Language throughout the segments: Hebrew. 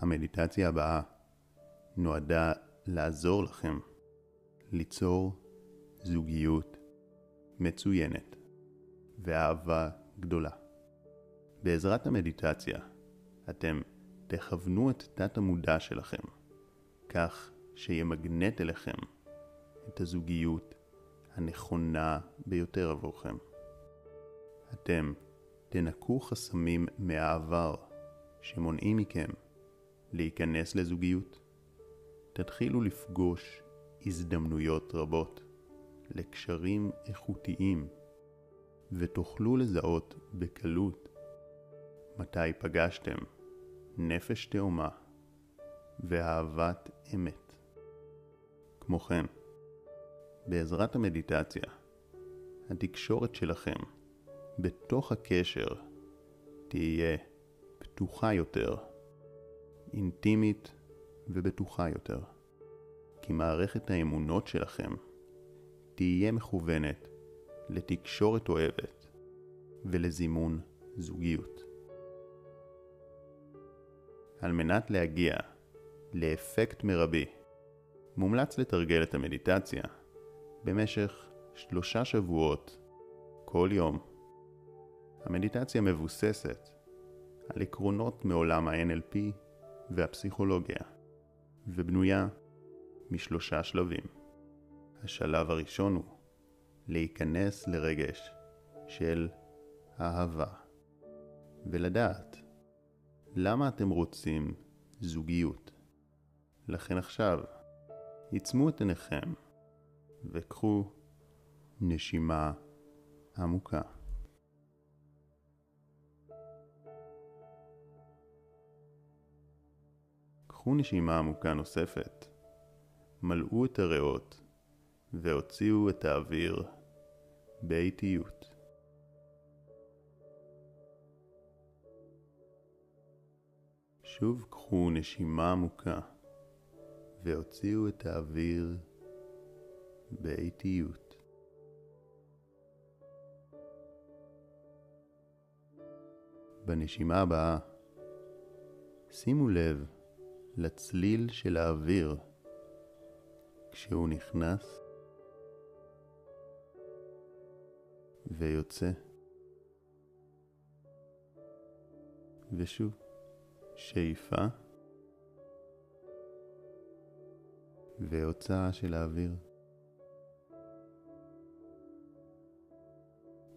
המדיטציה הבאה נועדה לעזור לכם ליצור זוגיות מצוינת ואהבה גדולה. בעזרת המדיטציה אתם תכוונו את תת המודע שלכם כך שימגנט אליכם את הזוגיות הנכונה ביותר עבורכם. אתם תנקו חסמים מהעבר שמונעים מכם להיכנס לזוגיות. תתחילו לפגוש הזדמנויות רבות לקשרים איכותיים ותוכלו לזהות בקלות מתי פגשתם נפש תאומה ואהבת אמת. כמו כן, בעזרת המדיטציה, התקשורת שלכם בתוך הקשר תהיה פתוחה יותר, אינטימית ובטוחה יותר, כי מערכת האמונות שלכם תהיה מכוונת לתקשורת אוהבת ולזימון זוגיות. על מנת להגיע לאפקט מרבי, מומלץ לתרגל את המדיטציה במשך שלושה שבועות כל יום. המדיטציה מבוססת על עקרונות מעולם ה-NLP והפסיכולוגיה, ובנויה משלושה שלבים. השלב הראשון הוא להיכנס לרגש של אהבה, ולדעת למה אתם רוצים זוגיות. לכן עכשיו, עיצמו את עיניכם וקחו נשימה עמוקה. קחו נשימה עמוקה נוספת, מלאו את הריאות והוציאו את האוויר באיטיות. שוב קחו נשימה עמוקה והוציאו את האוויר באיטיות. בנשימה הבאה שימו לב לצליל של האוויר כשהוא נכנס ויוצא. ושוב, שאיפה והוצאה של האוויר.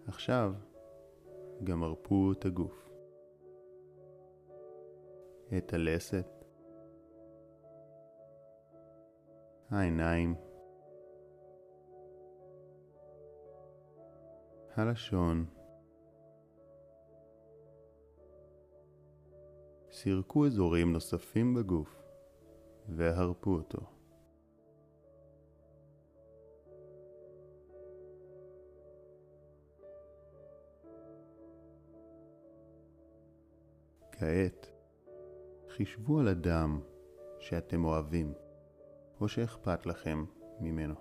עכשיו גם הרפו את הגוף, את הלסת, העיניים, הלשון, סירקו אזורים נוספים בגוף והרפו אותו. כעת, חישבו על אדם שאתם אוהבים, או שאכפת לכם ממנו.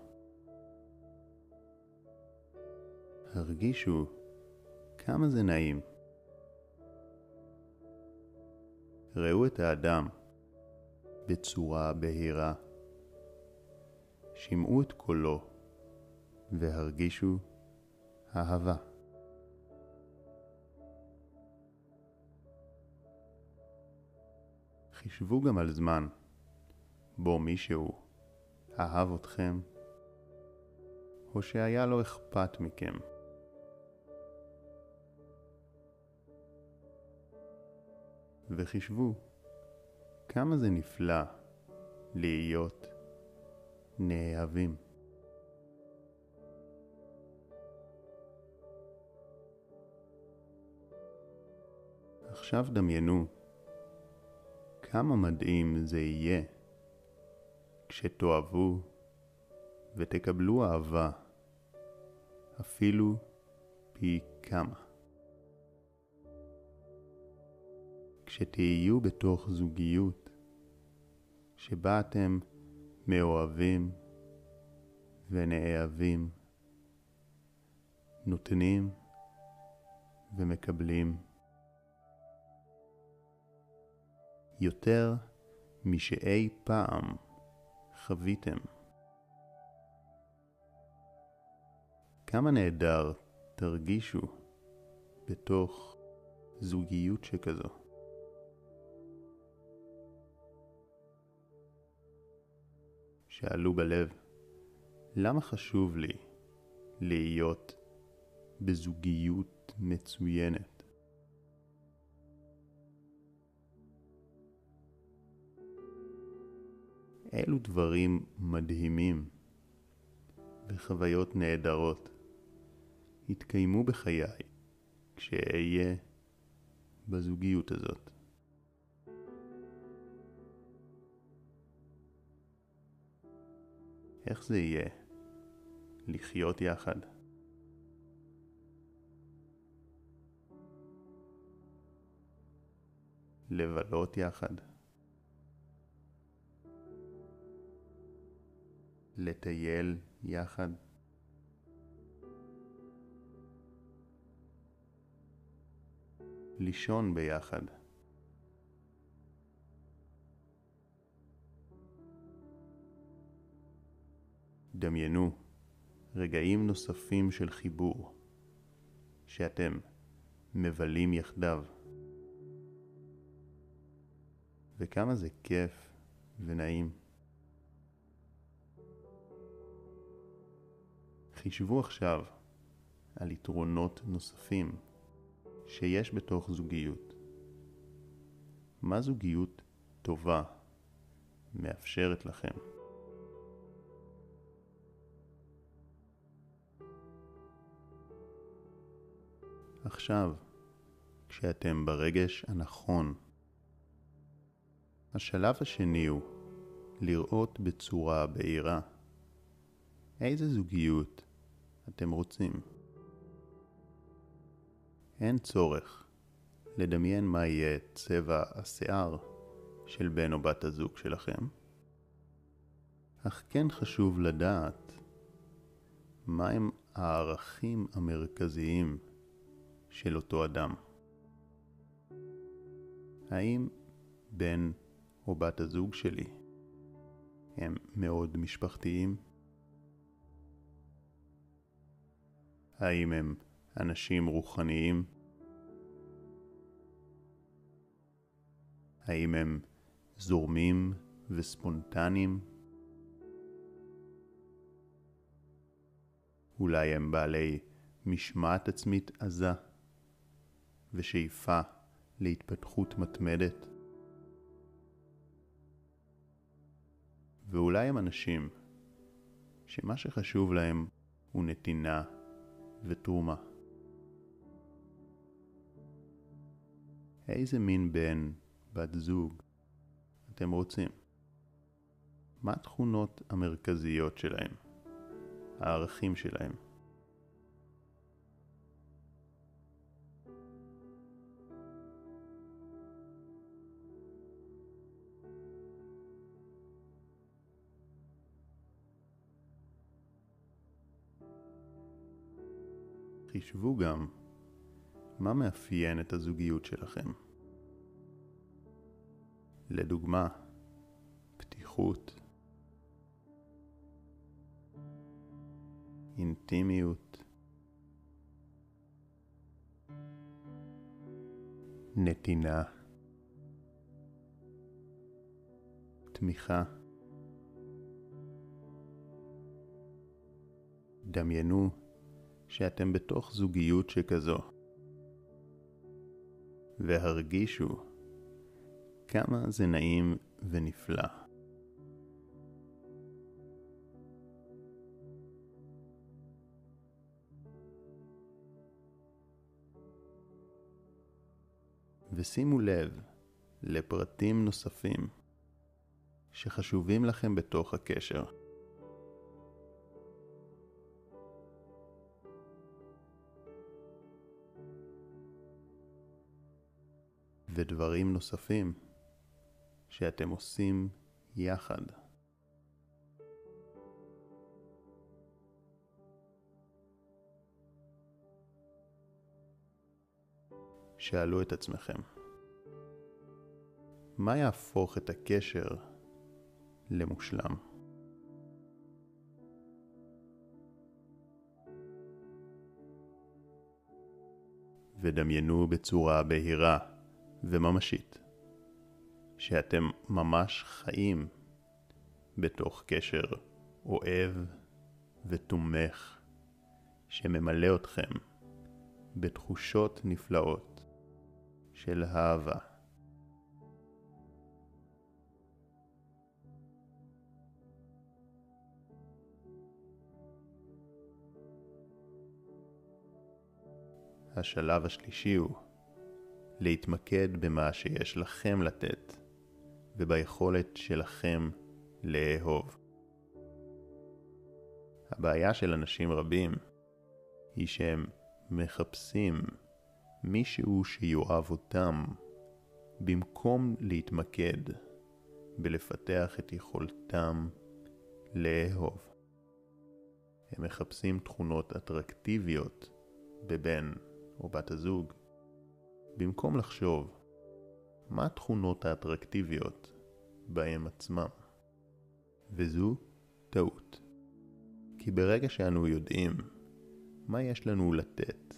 הרגישו כמה זה נעים. ראו את האדם בצורה בהירה. שמעו את קולו והרגישו אהבה. חישבו גם על זמן בו מישהו אהב אתכם, או שהיה לו אכפת מכם. וחישבו כמה זה נפלא להיות נאהבים. עכשיו דמיינו כמה מדהים זה יהיה כשתאהבו ותקבלו אהבה אפילו פי כמה. כשתהיו בתוך זוגיות שבה אתם מאוהבים ונאהבים, נותנים ומקבלים. יותר משאי פעם חוויתם. כמה נהדר תרגישו בתוך זוגיות שכזו. שאלו בלב, למה חשוב לי להיות בזוגיות מצוינת? אילו דברים מדהימים וחוויות נהדרות יתקיימו בחיי כשאהיה בזוגיות הזאת. איך זה יהיה לחיות יחד? לבלות יחד? לטייל יחד? לישון ביחד. דמיינו רגעים נוספים של חיבור שאתם מבלים יחדיו. וכמה זה כיף ונעים. חישבו עכשיו על יתרונות נוספים שיש בתוך זוגיות. מה זוגיות טובה מאפשרת לכם? עכשיו, כשאתם ברגש הנכון, השלב השני הוא לראות בצורה בהירה איזה זוגיות אתם רוצים. אין צורך לדמיין מה יהיה צבע השיער של בן או בת הזוג שלכם, אך כן חשוב לדעת מהם הערכים המרכזיים של אותו אדם. האם בן או בת הזוג שלי הם מאוד משפחתיים? האם הם אנשים רוחניים? האם הם זורמים וספונטניים? אולי הם בעלי משמעת עצמית עזה ושאיפה להתפתחות מתמדת? ואולי הם אנשים שמה שחשוב להם הוא נתינה ותרומה. איזה מין בן, בת זוג, אתם רוצים? מה התכונות המרכזיות שלהם? הערכים שלהם? חישבו גם מה מאפיין את הזוגיות שלכם. לדוגמה, פתיחות, אינטימיות, נתינה, תמיכה. דמיינו שאתם בתוך זוגיות שכזו, והרגישו כמה זה נעים ונפלא. ושימו לב לפרטים נוספים שחשובים לכם בתוך הקשר. ודברים נוספים שאתם עושים יחד. שאלו את עצמכם, מה יהפוך את הקשר למושלם? ודמיינו בצורה בהירה וממשית שאתם ממש חיים בתוך קשר אוהב ותומך שממלא אתכם בתחושות נפלאות של אהבה. השלב השלישי הוא להתמקד במה שיש לכם לתת וביכולת שלכם לאהוב. הבעיה של אנשים רבים היא שהם מחפשים מישהו שיאהב אותם במקום להתמקד בלפתח את יכולתם לאהוב. הם מחפשים תכונות אטרקטיביות בבן או בת הזוג, במקום לחשוב מה התכונות האטרקטיביות בהם עצמם. וזו טעות. כי ברגע שאנו יודעים מה יש לנו לתת,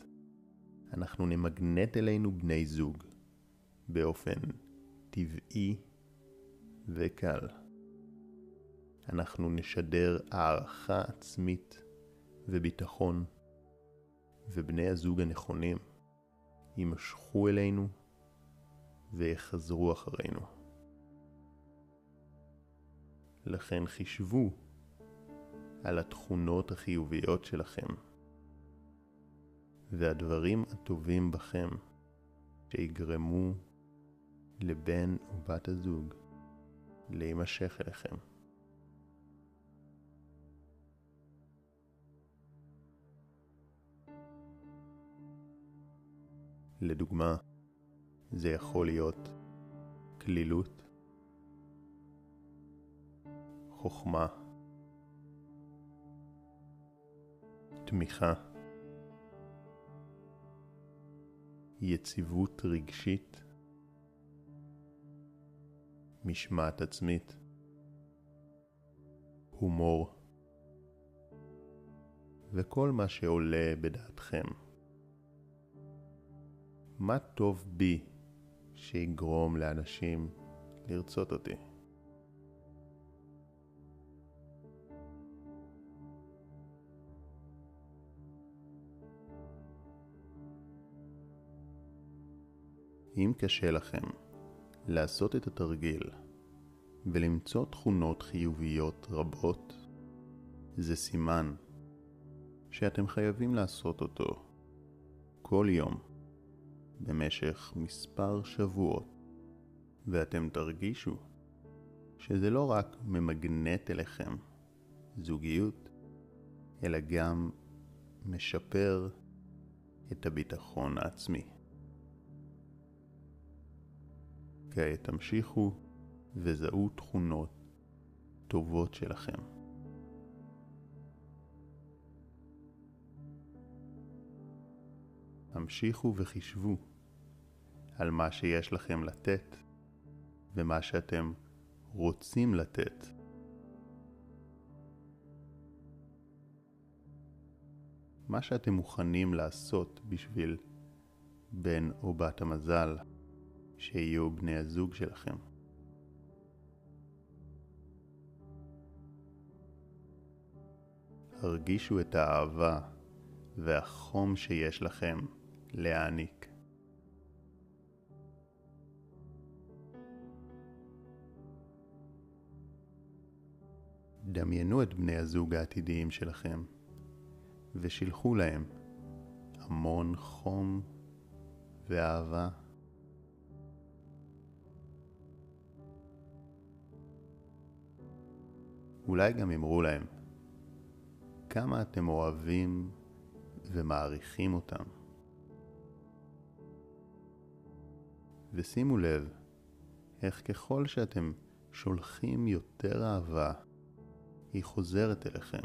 אנחנו נמגנט אלינו בני זוג באופן טבעי וקל. אנחנו נשדר הערכה עצמית וביטחון, ובני הזוג הנכונים יימשכו אלינו ויחזרו אחרינו. לכן חישבו על התכונות החיוביות שלכם והדברים הטובים בכם שיגרמו לבן או בת הזוג להימשך אליכם. לדוגמה, זה יכול להיות כלילות, חוכמה, תמיכה, יציבות רגשית, משמעת עצמית, הומור, וכל מה שעולה בדעתכם. מה טוב בי שיגרום לאנשים לרצות אותי? אם קשה לכם לעשות את התרגיל ולמצוא תכונות חיוביות רבות, זה סימן שאתם חייבים לעשות אותו כל יום במשך מספר שבועות, ואתם תרגישו שזה לא רק ממגנט אליכם זוגיות, אלא גם משפר את הביטחון העצמי. כעת תמשיכו וזהו תכונות טובות שלכם. המשיכו וחישבו על מה שיש לכם לתת ומה שאתם רוצים לתת. מה שאתם מוכנים לעשות בשביל בן או בת המזל שיהיו בני הזוג שלכם. הרגישו את האהבה והחום שיש לכם להעניק. דמיינו את בני הזוג העתידיים שלכם ושילחו להם המון חום ואהבה. אולי גם אמרו להם כמה אתם אוהבים ומעריכים אותם. ושימו לב איך ככל שאתם שולחים יותר אהבה, היא חוזרת אליכם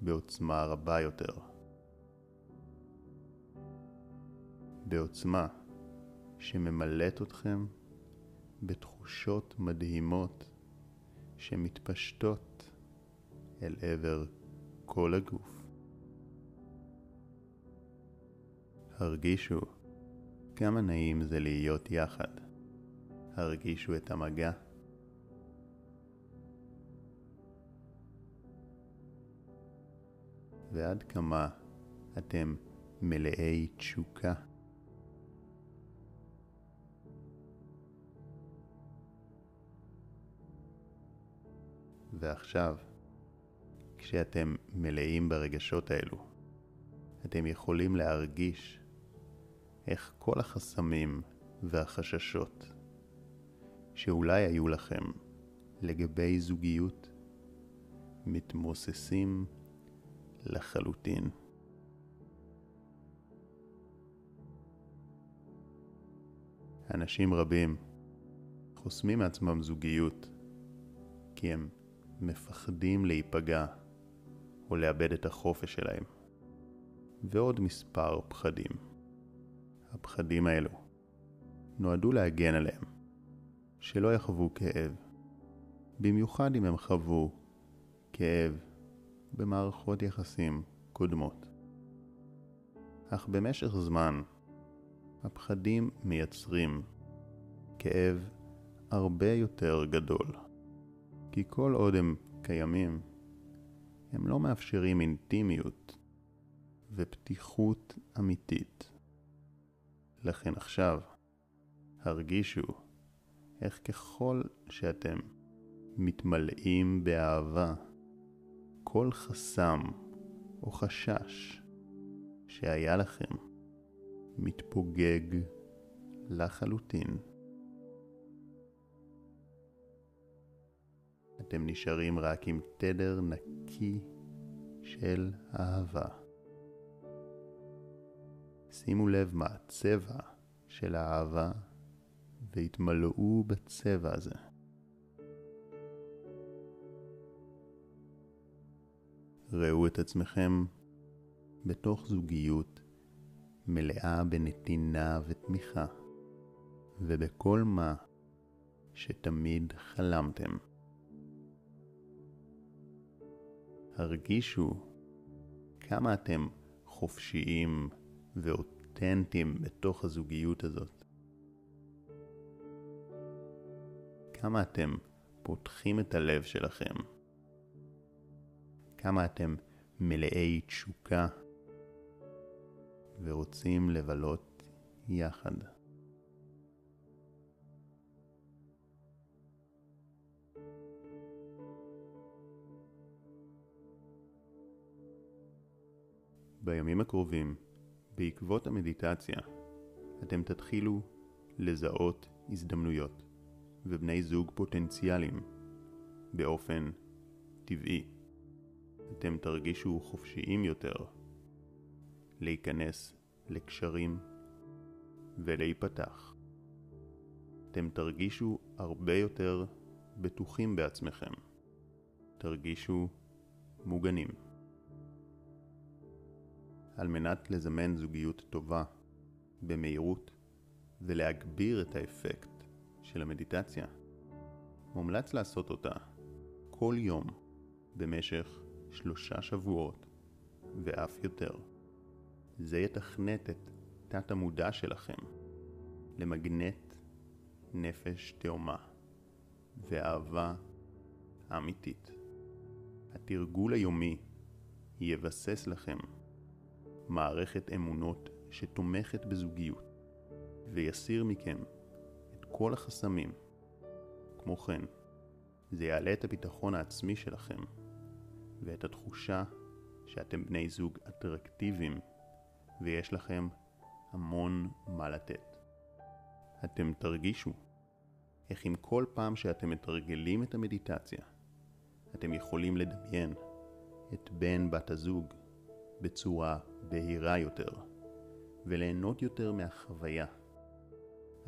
בעוצמה רבה יותר. בעוצמה שממלאת אתכם בתחושות מדהימות שמתפשטות אל עבר כל הגוף. הרגישו כמה נעים זה להיות יחד. הרגישו את המגע. ועד כמה אתם מלאי תשוקה. ועכשיו, כשאתם מלאים ברגשות האלו, אתם יכולים להרגיש איך כל החסמים והחששות שאולי היו לכם לגבי זוגיות מתמוססים לחלוטין. אנשים רבים חוסמים מעצמם זוגיות כי הם מפחדים להיפגע או לאבד את החופש שלהם. ועוד מספר פחדים. הפחדים האלו נועדו להגן עליהם, שלא יחוו כאב, במיוחד אם הם חוו כאב במערכות יחסים קודמות. אך במשך זמן, הפחדים מייצרים כאב הרבה יותר גדול. כי כל עוד הם קיימים, הם לא מאפשרים אינטימיות ופתיחות אמיתית. לכן עכשיו, הרגישו איך ככל שאתם מתמלאים באהבה, כל חסם או חשש שהיה לכם מתפוגג לחלוטין. אתם נשארים רק עם תדר נקי של אהבה. שימו לב מה הצבע של האהבה והתמלאו בצבע הזה. ראו את עצמכם בתוך זוגיות מלאה בנתינה ותמיכה, ובכל מה שתמיד חלמתם. הרגישו כמה אתם חופשיים ואותנטיים בתוך הזוגיות הזאת. כמה אתם פותחים את הלב שלכם. כמה אתם מלאי תשוקה ורוצים לבלות יחד. בימים הקרובים, בעקבות המדיטציה, אתם תתחילו לזהות הזדמנויות ובני זוג פוטנציאליים באופן טבעי. אתם תרגישו חופשיים יותר להיכנס לקשרים ולהיפתח. אתם תרגישו הרבה יותר בטוחים בעצמכם. תרגישו מוגנים. על מנת לזמן זוגיות טובה במהירות ולהגביר את האפקט של המדיטציה, מומלץ לעשות אותה כל יום במשך שלושה שבועות ואף יותר. זה יתכנת את תת המודע שלכם למגנט נפש תאומה ואהבה אמיתית. התרגול היומי יבסס לכם מערכת אמונות שתומכת בזוגיות ויסיר מכם את כל החסמים. כמו כן, זה יעלה את הביטחון העצמי שלכם ואת התחושה שאתם בני זוג אטרקטיביים ויש לכם המון מה לתת. אתם תרגישו איך עם כל פעם שאתם מתרגלים את המדיטציה, אתם יכולים לדמיין את בן בת הזוג בצורה בהירה יותר וליהנות יותר מהחוויה.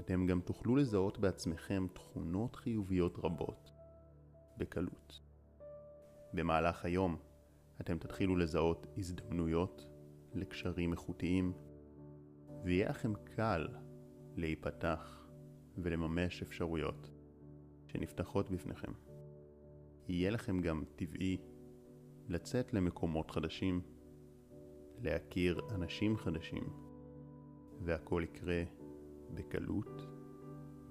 אתם גם תוכלו לזהות בעצמכם תכונות חיוביות רבות בקלות. במהלך היום אתם תתחילו לזהות הזדמנויות לקשרים איכותיים ויהיה לכם קל להיפתח ולממש אפשרויות שנפתחות בפניכם. יהיה לכם גם טבעי לצאת למקומות חדשים, להכיר אנשים חדשים, והכל יקרה בקלות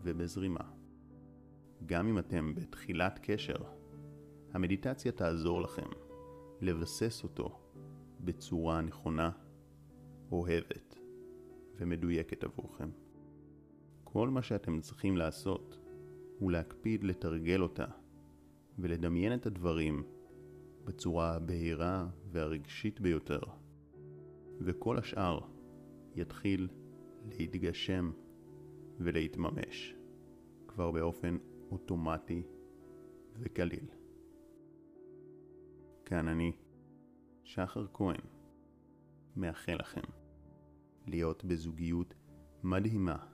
ובזרימה. גם אם אתם בתחילת קשר, המדיטציה תעזור לכם לבסס אותו בצורה נכונה, אוהבת ומדויקת עבורכם. כל מה שאתם צריכים לעשות הוא להקפיד לתרגל אותה ולדמיין את הדברים בצורה הבהירה והרגשית ביותר, וכל השאר יתחיל להתגשם ולהתממש כבר באופן אוטומטי וקליל. כאן אני, שחר כהן, מאחל לכם להיות בזוגיות מדהימה,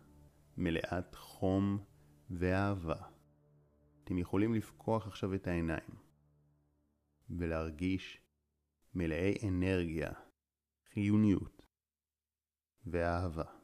מלאת חום ואהבה. אתם יכולים לפקוח עכשיו את העיניים ולהרגיש מלאי אנרגיה, חיוניות ואהבה.